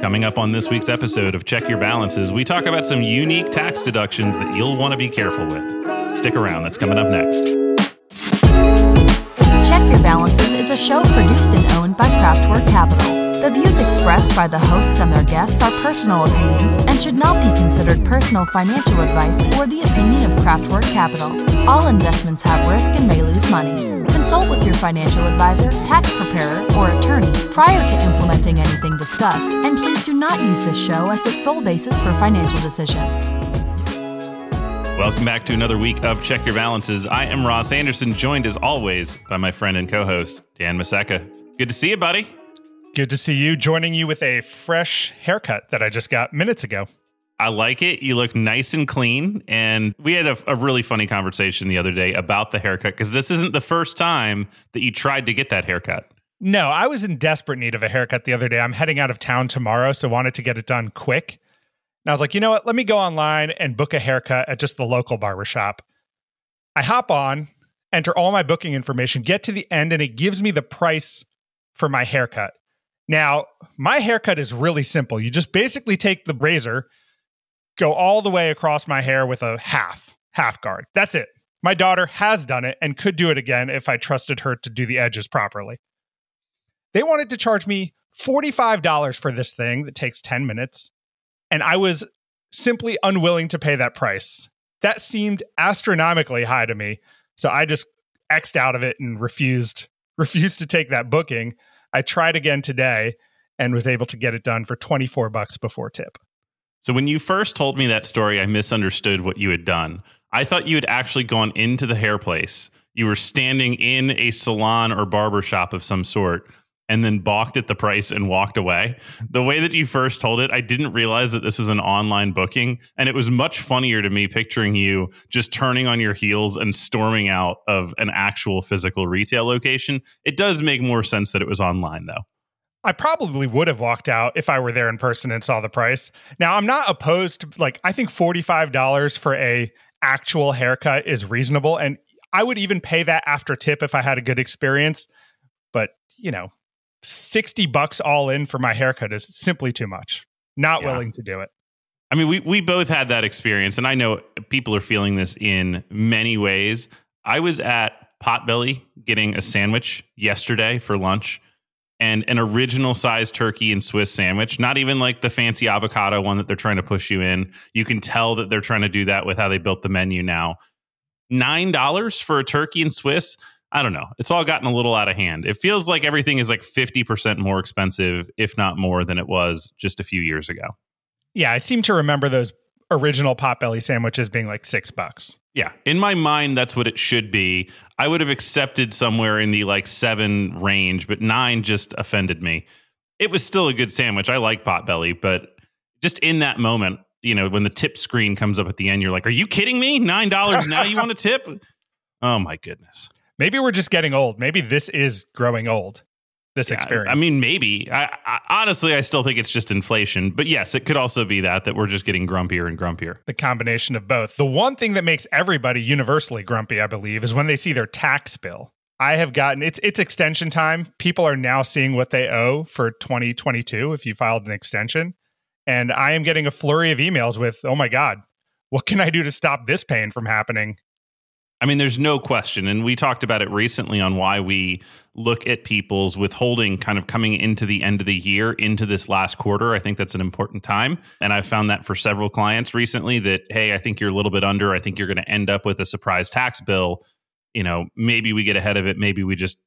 Coming up on this week's episode of Check Your Balances, we talk about some unique tax deductions that you'll want to be careful with. Stick around, that's coming up next. Check Your Balances is a show produced and owned by Craftwork Capital. The views expressed by the hosts and their guests are personal opinions and should not be considered personal financial advice or the opinion of Craftwork Capital. All investments have risk and may lose money. Consult with your financial advisor, tax preparer, or attorney prior to implementing anything discussed, and please do not use this show as the sole basis for financial decisions. Welcome back to another week of Check Your Balances. I am Ross Anderson, joined as always by my friend and co host, Dan Maseka. Good to see you, buddy. Good to see you. Joining you with a fresh haircut that I just got minutes ago. I like it. You look nice and clean. And we had a, a really funny conversation the other day about the haircut because this isn't the first time that you tried to get that haircut. No, I was in desperate need of a haircut the other day. I'm heading out of town tomorrow, so wanted to get it done quick. And I was like, you know what? Let me go online and book a haircut at just the local barbershop. I hop on, enter all my booking information, get to the end, and it gives me the price for my haircut. Now, my haircut is really simple. You just basically take the razor, go all the way across my hair with a half, half guard. That's it. My daughter has done it and could do it again if I trusted her to do the edges properly. They wanted to charge me $45 for this thing that takes 10 minutes, and I was simply unwilling to pay that price. That seemed astronomically high to me, so I just xed out of it and refused refused to take that booking. I tried again today and was able to get it done for 24 bucks before tip. So when you first told me that story, I misunderstood what you had done. I thought you had actually gone into the hair place. You were standing in a salon or barber shop of some sort and then balked at the price and walked away. The way that you first told it, I didn't realize that this was an online booking. And it was much funnier to me picturing you just turning on your heels and storming out of an actual physical retail location. It does make more sense that it was online, though. I probably would have walked out if I were there in person and saw the price. Now, I'm not opposed to like I think $45 for a actual haircut is reasonable and I would even pay that after tip if I had a good experience. But, you know, 60 bucks all in for my haircut is simply too much. Not yeah. willing to do it. I mean, we we both had that experience and I know people are feeling this in many ways. I was at Potbelly getting a sandwich yesterday for lunch and an original size turkey and Swiss sandwich, not even like the fancy avocado one that they're trying to push you in. You can tell that they're trying to do that with how they built the menu now. $9 for a turkey and Swiss I don't know. It's all gotten a little out of hand. It feels like everything is like 50% more expensive, if not more, than it was just a few years ago. Yeah, I seem to remember those original potbelly sandwiches being like six bucks. Yeah. In my mind, that's what it should be. I would have accepted somewhere in the like seven range, but nine just offended me. It was still a good sandwich. I like potbelly, but just in that moment, you know, when the tip screen comes up at the end, you're like, are you kidding me? $9 now you want a tip? Oh my goodness. Maybe we're just getting old. Maybe this is growing old. This yeah, experience. I mean, maybe. I, I, honestly, I still think it's just inflation. But yes, it could also be that that we're just getting grumpier and grumpier. The combination of both. The one thing that makes everybody universally grumpy, I believe, is when they see their tax bill. I have gotten it's it's extension time. People are now seeing what they owe for 2022 if you filed an extension. And I am getting a flurry of emails with, "Oh my god, what can I do to stop this pain from happening?" I mean, there's no question. And we talked about it recently on why we look at people's withholding kind of coming into the end of the year, into this last quarter. I think that's an important time. And I've found that for several clients recently that, hey, I think you're a little bit under. I think you're going to end up with a surprise tax bill. You know, maybe we get ahead of it. Maybe we just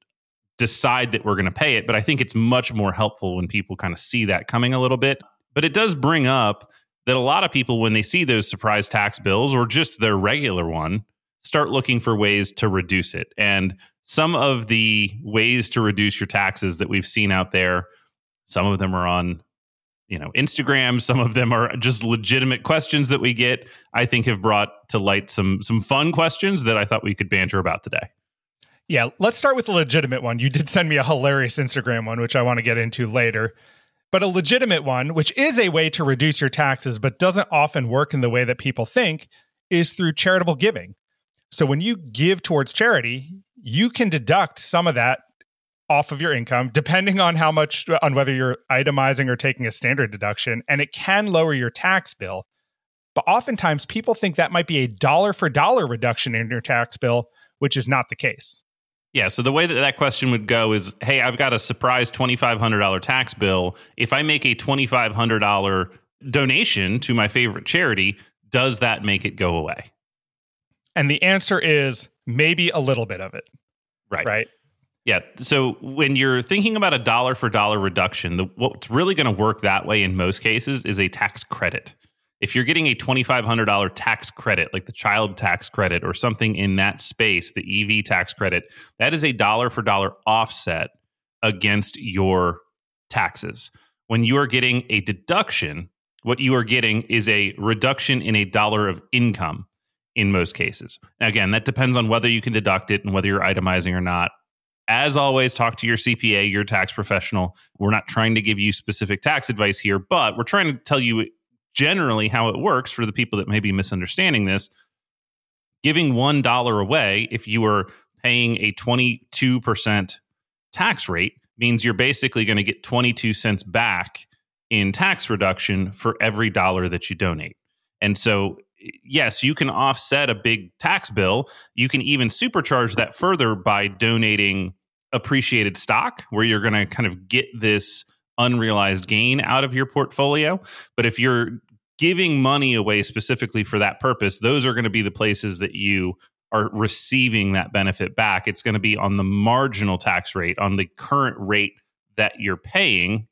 decide that we're going to pay it. But I think it's much more helpful when people kind of see that coming a little bit. But it does bring up that a lot of people, when they see those surprise tax bills or just their regular one, start looking for ways to reduce it. And some of the ways to reduce your taxes that we've seen out there, some of them are on you know Instagram, some of them are just legitimate questions that we get. I think have brought to light some some fun questions that I thought we could banter about today. Yeah, let's start with a legitimate one. You did send me a hilarious Instagram one, which I want to get into later. But a legitimate one, which is a way to reduce your taxes, but doesn't often work in the way that people think, is through charitable giving. So when you give towards charity, you can deduct some of that off of your income, depending on how much, on whether you're itemizing or taking a standard deduction, and it can lower your tax bill. But oftentimes people think that might be a dollar for dollar reduction in your tax bill, which is not the case. Yeah. So the way that that question would go is hey, I've got a surprise $2,500 tax bill. If I make a $2,500 donation to my favorite charity, does that make it go away? And the answer is maybe a little bit of it. Right. Right. Yeah. So when you're thinking about a dollar for dollar reduction, the, what's really going to work that way in most cases is a tax credit. If you're getting a $2,500 tax credit, like the child tax credit or something in that space, the EV tax credit, that is a dollar for dollar offset against your taxes. When you are getting a deduction, what you are getting is a reduction in a dollar of income in most cases. Now, again, that depends on whether you can deduct it and whether you're itemizing or not. As always, talk to your CPA, your tax professional. We're not trying to give you specific tax advice here, but we're trying to tell you generally how it works for the people that may be misunderstanding this. Giving $1 away, if you are paying a 22% tax rate, means you're basically going to get 22 cents back in tax reduction for every dollar that you donate. And so yes, you can offset a big tax bill. You can even supercharge that further by donating appreciated stock, where you're going to kind of get this unrealized gain out of your portfolio. But if you're giving money away specifically for that purpose, those are going to be the places that you are receiving that benefit back. It's going to be on the marginal tax rate, on the current rate that you're paying.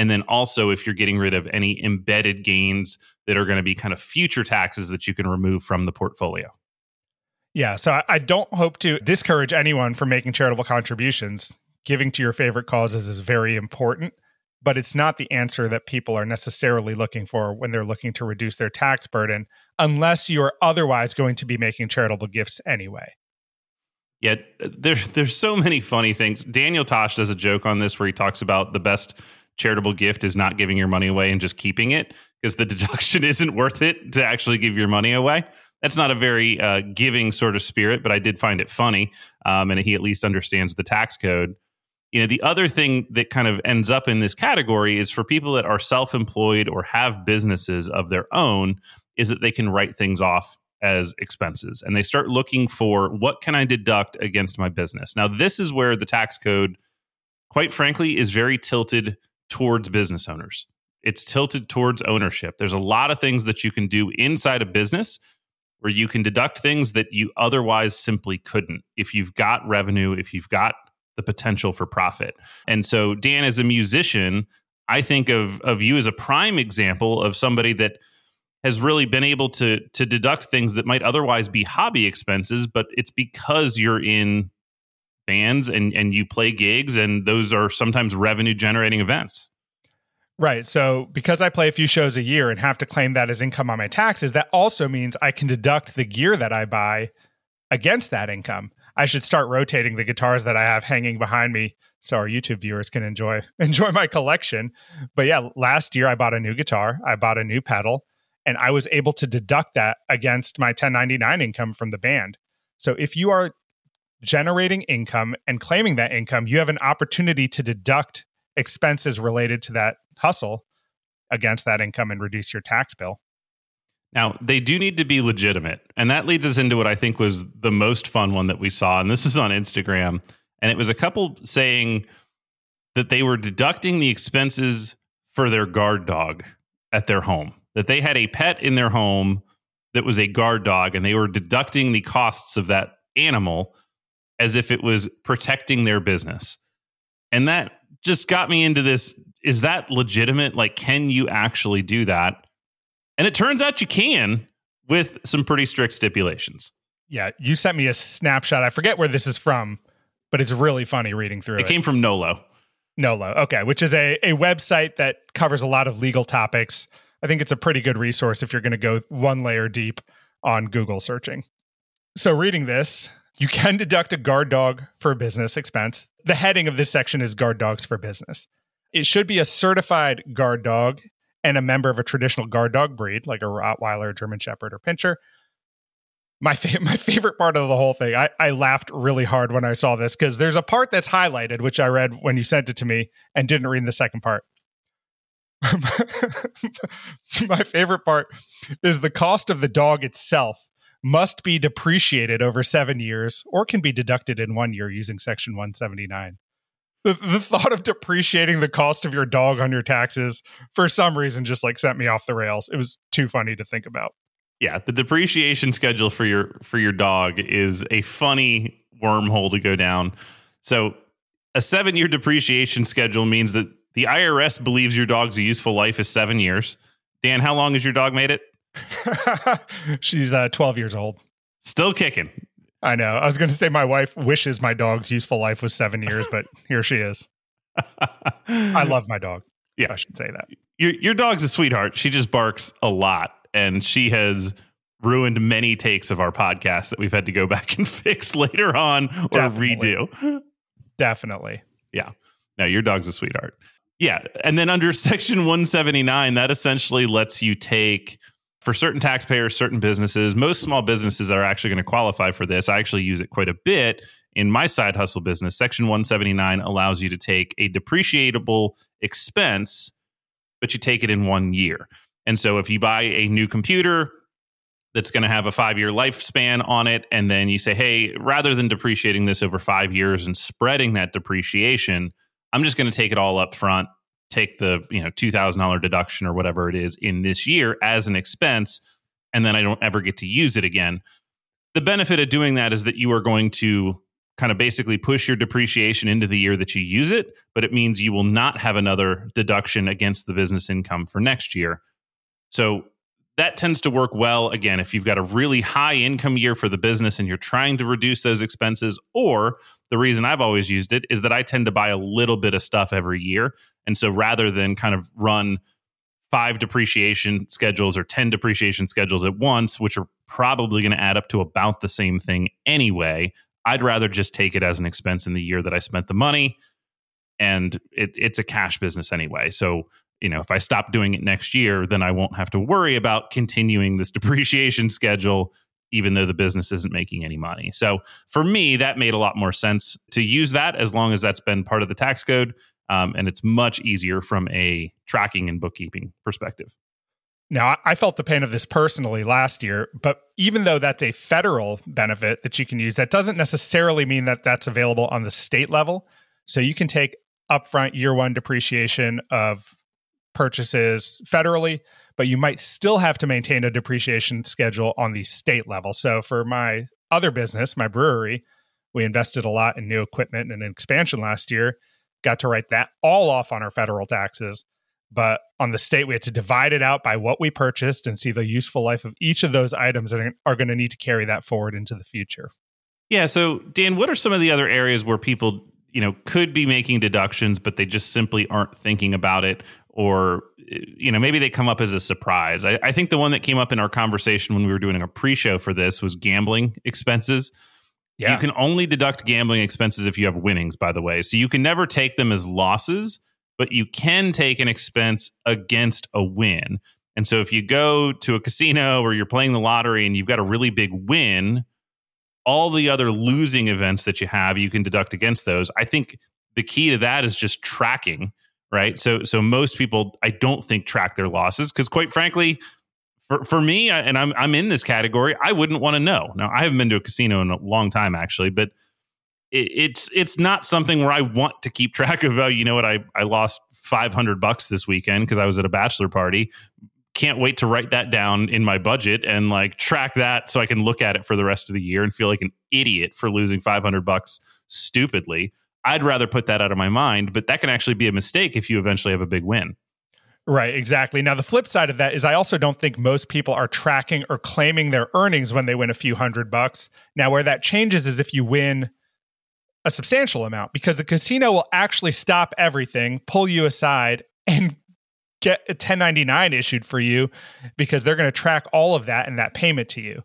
And then also, if you're getting rid of any embedded gains that are going to be kind of future taxes that you can remove from the portfolio. Yeah. So I, don't hope to discourage anyone from making charitable contributions. Giving to your favorite causes is very important, but it's not the answer that people are necessarily looking for when they're looking to reduce their tax burden, unless you are otherwise going to be making charitable gifts anyway. Yeah, uh, there's there's so many funny things. Daniel Tosh does a joke on this where he talks about the best charitable gift is not giving your money away and just keeping it because the deduction isn't worth it to actually give your money away. That's not a very uh, giving sort of spirit, but I did find it funny. Um, and he at least understands the tax code. You know, the other thing that kind of ends up in this category is for people that are self employed or have businesses of their own, is that they can write things off as expenses and they start looking for what can I deduct against my business. Now, this is where the tax code, quite frankly, is very tilted towards business owners it's tilted towards ownership. There's a lot of things that you can do inside a business where you can deduct things that you otherwise simply couldn't if you've got revenue, if you've got the potential for profit. And so, Dan, as a musician, I think of of you as a prime example of somebody that has really been able to to deduct things that might otherwise be hobby expenses, but it's because you're in bands and and you play gigs and those are sometimes revenue generating events. Right. So because I play a few shows a year and have to claim that as income on my taxes, that also means I can deduct the gear that I buy against that income. I should start rotating the guitars that I have hanging behind me so our YouTube viewers can enjoy enjoy my collection. But yeah, last year I bought a new guitar, I bought a new pedal, and I was able to deduct that against my 1099 income from the band. So if you are generating income and claiming that income, you have an opportunity to deduct expenses related to that hustle against that income and reduce your tax bill. Now, they do need to be legitimate. And that leads us into what I think was the most fun one that we saw. And this is on Instagram. And it was a couple saying that they were deducting the expenses for their guard dog at their home, that they had a pet in their home that was a guard dog, and they were deducting the costs of that animal as if it was protecting their business. And that just got me into this is that legitimate? Like, can you actually do that? And it turns out you can with some pretty strict stipulations. Yeah, you sent me a snapshot. I forget where this is from, but it's really funny reading through it. It came from Nolo. Nolo, okay, which is a, a website that covers a lot of legal topics. I think it's a pretty good resource if you're going to go one layer deep on Google searching. So, reading this, you can deduct a guard dog for a business expense. The heading of this section is Guard Dogs for Business. It should be a certified guard dog and a member of a traditional guard dog breed, like a Rottweiler, German Shepherd, or Pinscher. my fa- my favorite part of the whole thing. I, I laughed really hard when I saw this because there's a part that's highlighted, which I read when you sent it to me, and didn't read the second part. my favorite part is the cost of the dog itself must be depreciated over seven years or can be deducted in one year using Section 179. The, the thought of depreciating the cost of your dog on your taxes for some reason just like sent me off the rails. It was too funny to think about. Yeah, the depreciation schedule for your for your dog is a funny wormhole to go down. So, a 7-year depreciation schedule means that the IRS believes your dog's useful life is 7 years. Dan, how long has your dog made it? She's uh, 12 years old. Still kicking. I know. I was going to say my wife wishes my dog's useful life was seven years, but here she is. I love my dog. Yeah, I should say that. Your your dog's a sweetheart. She just barks a lot, and she has ruined many takes of our podcast that we've had to go back and fix later on or Definitely. redo. Definitely. Yeah. No, your dog's a sweetheart. Yeah, and then under Section 179, that essentially lets you take for certain taxpayers, certain businesses, most small businesses are actually going to qualify for this. I actually use it quite a bit in my side hustle business. Section 179 allows you to take a depreciable expense, but you take it in one year. And so if you buy a new computer that's going to have a five year lifespan on it, and then you say, hey, rather than depreciating this over five years and spreading that depreciation, I'm just going to take it all up front take the you know two thousand dollar deduction or whatever it is in this year as an expense, and then I don't ever get to use it again. The benefit of doing that is that you are going to kind of basically push your depreciation into the year that you use it, but it means you will not have another deduction against the business income for next year. So that tends to work well again if you've got a really high income year for the business and you're trying to reduce those expenses or the reason I've always used it is that I tend to buy a little bit of stuff every year. And so rather than kind of run five depreciation schedules or 10 depreciation schedules at once, which are probably going to add up to about the same thing anyway, I'd rather just take it as an expense in the year that I spent the money. And it, it's a cash business anyway. So, you know, if I stop doing it next year, then I won't have to worry about continuing this depreciation schedule even though the business isn't making any money. So for me, that made a lot more sense to use that as long as that's been part of the tax code. Um, and it's much easier from a tracking and bookkeeping perspective. Now, I felt the pain of this personally last year, but even though that's a federal benefit that you can use, that doesn't necessarily mean that that's available on the state level. So you can take upfront year one depreciation of purchases federally, but you might still have to maintain a depreciation schedule on the state level. So for my other business, my brewery, we invested a lot in new equipment and an expansion last year, got to write that all off on our federal taxes. But on the state, we had to divide it out by what we purchased and see the useful life of each of those items that are going to need to carry that forward into the future. Yeah. So, Dan, what are some of the other areas where people, you know, could be making deductions, but they just simply aren't thinking about it? Or you know maybe they come up as a surprise. I, I, think the one that came up in our conversation when we were doing a pre-show for this was gambling expenses. Yeah. you can only deduct gambling expenses if you have winnings by the way. So you can never take them as losses but you can take an expense against a win. And so if you go to a casino or you're playing the lottery and you've got a really big win all the other losing events that you have you can deduct against those. I think the key to that is just tracking right? So so most people I don't think track their losses because quite frankly, for for me and I'm I'm in this category, I wouldn't want to know. Now I haven't been to a casino in a long time actually, but it, it's it's not something where I want to keep track of. Uh, you know what? I I lost five hundred bucks this weekend because I was at a bachelor party. Can't wait to write that down in my budget and like track that so I can look at it for the rest of the year and feel like an idiot for losing 500 bucks stupidly. I'd rather put that out of my mind, but that can actually be a mistake if you eventually have a big win. Right, exactly. Now, the flip side of that is I also don't think most people are tracking or claiming their earnings when they win a few hundred bucks. Now, where that changes is if you win a substantial amount, because the casino will actually stop everything, pull you aside, and get a 1099 issued for you because they're going to track all of that and that payment to you.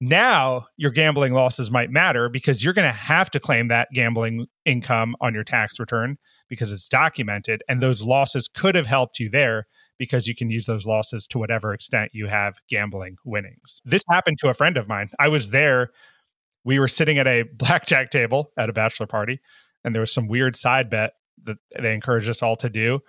Now your gambling losses might matter because you're going to have to claim that gambling income on your tax return because it's documented. And those losses could have helped you there because you can use those losses to whatever extent you have gambling winnings. This happened to a friend of mine. I was there. We were sitting at a blackjack table at a bachelor party, and there was some weird side bet that they encouraged us all to do.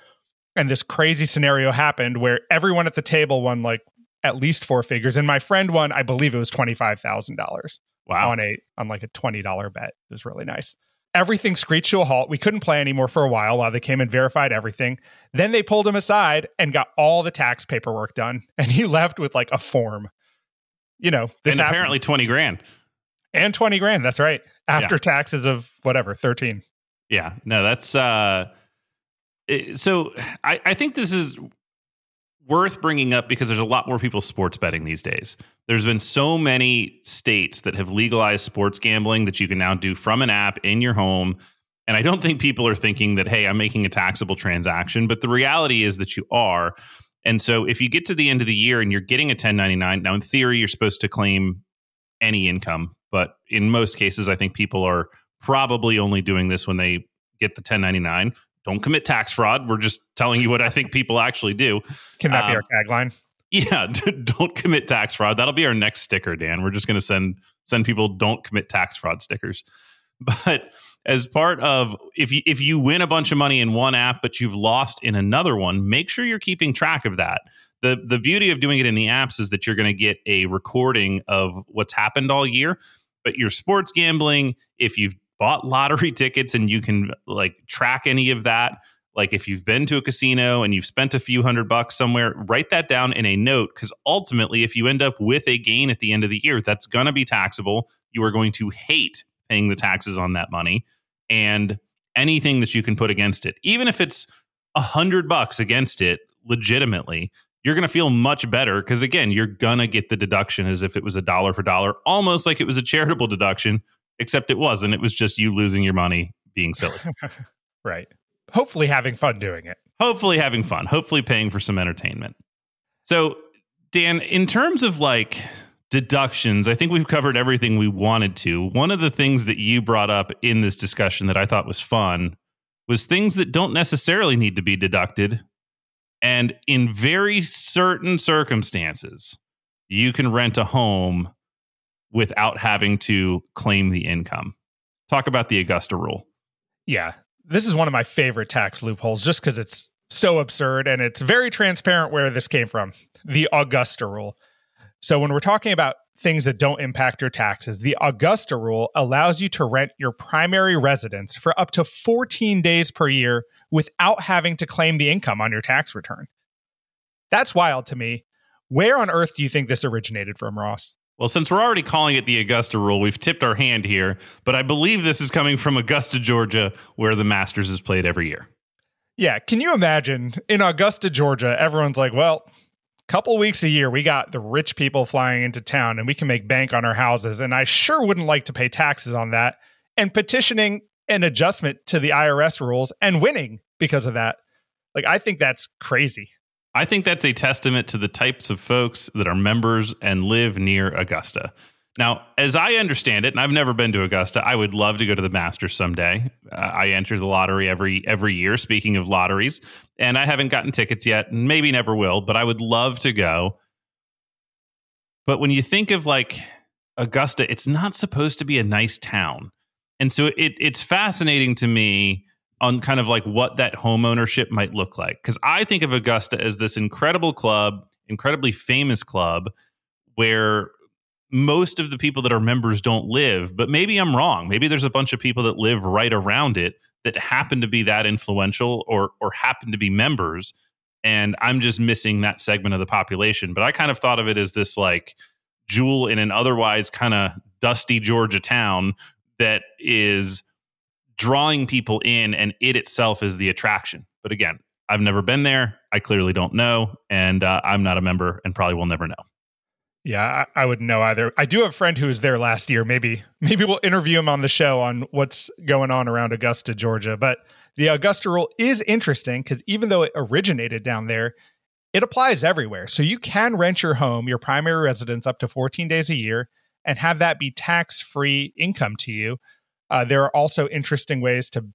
And this crazy scenario happened where everyone at the table won like at least four figures. And my friend won, I believe it was $25,000. Wow. On a on like a $20 bet. It was really nice. Everything screeched to a halt. We couldn't play anymore for a while while they came and verified everything. Then they pulled him aside and got all the tax paperwork done. And he left with like a form. You know, this and apparently 20 grand. And 20 grand. That's right. After yeah. taxes of whatever, 13. Yeah. No, that's uh so I, I think this is worth bringing up because there's a lot more people sports betting these days. There's been so many states that have legalized sports gambling that you can now do from an app in your home. And I don't think people are thinking that, hey, I'm making a taxable transaction, but the reality is that you are. And so if you get to the end of the year and you're getting a 1099, now in theory, you're supposed to claim any income, but in most cases, I think people are probably only doing this when they get the 1099 don't commit tax fraud. We're just telling you what I think people actually do. Can that um, be our tagline? Yeah, don't commit tax fraud. That'll be our next sticker, Dan. We're just going to send send people don't commit tax fraud stickers. But as part of if you if you win a bunch of money in one app but you've lost in another one, make sure you're keeping track of that. The the beauty of doing it in the apps is that you're going to get a recording of what's happened all year. But your sports gambling, if you've bought lottery tickets and you can like track any of that. Like if you've been to a casino and you've spent a few hundred bucks somewhere write that down in a note because ultimately if you end up with a gain at the end of the year that's going to be taxable. You are going to hate paying the taxes on that money and anything that you can put against it. Even if it's a hundred bucks against it legitimately you're going to feel much better because again you're going to get the deduction as if it was a dollar for dollar almost like it was a charitable deduction except it wasn't. It was just you losing your money being silly. right. Hopefully having fun doing it. Hopefully having fun. Hopefully paying for some entertainment. So, Dan, in terms of like deductions, I think we've covered everything we wanted to. One of the things that you brought up in this discussion that I thought was fun was things that don't necessarily need to be deducted. And in very certain circumstances, you can rent a home without having to claim the income. Talk about the Augusta rule. Yeah. This is one of my favorite tax loopholes just because it's so absurd and it's very transparent where this came from the Augusta rule. So, when we're talking about things that don't impact your taxes, the Augusta rule allows you to rent your primary residence for up to 14 days per year without having to claim the income on your tax return. That's wild to me. Where on earth do you think this originated from, Ross? Well, since we're already calling it the Augusta rule, we've tipped our hand here, but I believe this is coming from Augusta, Georgia, where the Masters is played every year. Yeah, can you imagine in Augusta, Georgia, everyone's like, well, couple weeks a year we got the rich people flying into town and we can make bank on our houses and I sure wouldn't like to pay taxes on that and petitioning an adjustment to the IRS rules and winning because of that. Like I think that's crazy. I think that's a testament to the types of folks that are members and live near Augusta. Now, as I understand it, and I've never been to Augusta, I would love to go to the Masters someday. Uh, I enter the lottery every every year. Speaking of lotteries, and I haven't gotten tickets yet, and maybe never will, but I would love to go. But when you think of like Augusta, it's not supposed to be a nice town, and so it it's fascinating to me on kind of like what that home ownership might look like. Because I think of Augusta as this incredible club, incredibly famous club, where most of the people that are members don't live. But maybe I'm wrong. Maybe there's a bunch of people that live right around it that happen to be that influential or or happen to be members. And I'm just missing that segment of the population. But I kind of thought of it as this like jewel in an otherwise kind of dusty Georgia town that is drawing people in and it itself is the attraction. But again, I've never been there. I clearly don't know. And uh, I'm not a member and probably will never know. Yeah, I, I, wouldn't know either. I do have a friend who was there last year. Maybe maybe we'll interview him on the show on what's going on around Augusta, Georgia. But the Augusta rule is interesting because even though it originated down there, it applies everywhere. So you can rent your home, your primary residence, up to 14 days a year and have that be tax free income to you. Uh, there are also interesting ways to,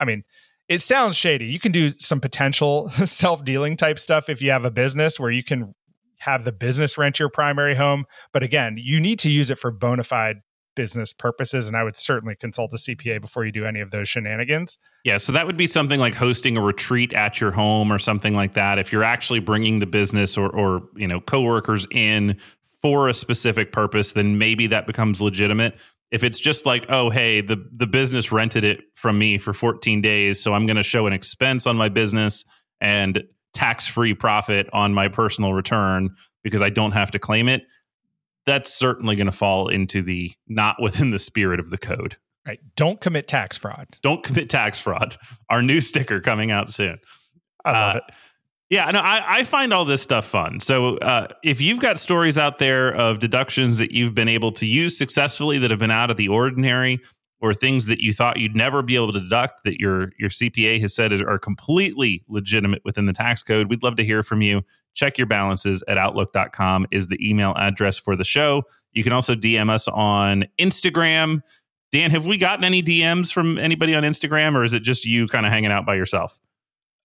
I mean, it sounds shady. You can do some potential self dealing type stuff if you have a business where you can have the business rent your primary home. But again, you need to use it for bona fide business purposes. And I would certainly consult a CPA before you do any of those shenanigans. Yeah. So that would be something like hosting a retreat at your home or something like that. If you're actually bringing the business or, or you know, coworkers in for a specific purpose, then maybe that becomes legitimate. If it's just like, oh, hey, the, the business rented it from me for 14 days, so I'm going to show an expense on my business and tax free profit on my personal return because I don't have to claim it, that's certainly going to fall into the not within the spirit of the code. Right. Don't commit tax fraud. Don't commit tax fraud. Our new sticker coming out soon. I love uh, it. Yeah, no, I, I find all this stuff fun. So uh, if you've got stories out there of deductions that you've been able to use successfully that have been out of the ordinary, or things that you thought you'd never be able to deduct that your your CPA has said are completely legitimate within the tax code, we'd love to hear from you. Check your balances at outlook.com is the email address for the show. You can also DM us on Instagram. Dan, have we gotten any DMs from anybody on Instagram or is it just you kind of hanging out by yourself?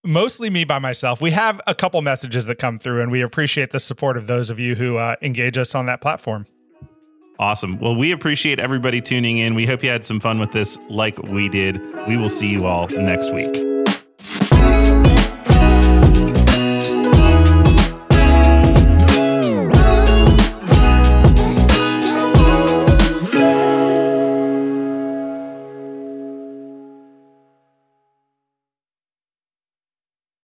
Mostly me by myself. We have a couple messages that come through, and we appreciate the support of those of you who uh, engage us on that platform. Awesome. Well, we appreciate everybody tuning in. We hope you had some fun with this like we did. We will see you all next week.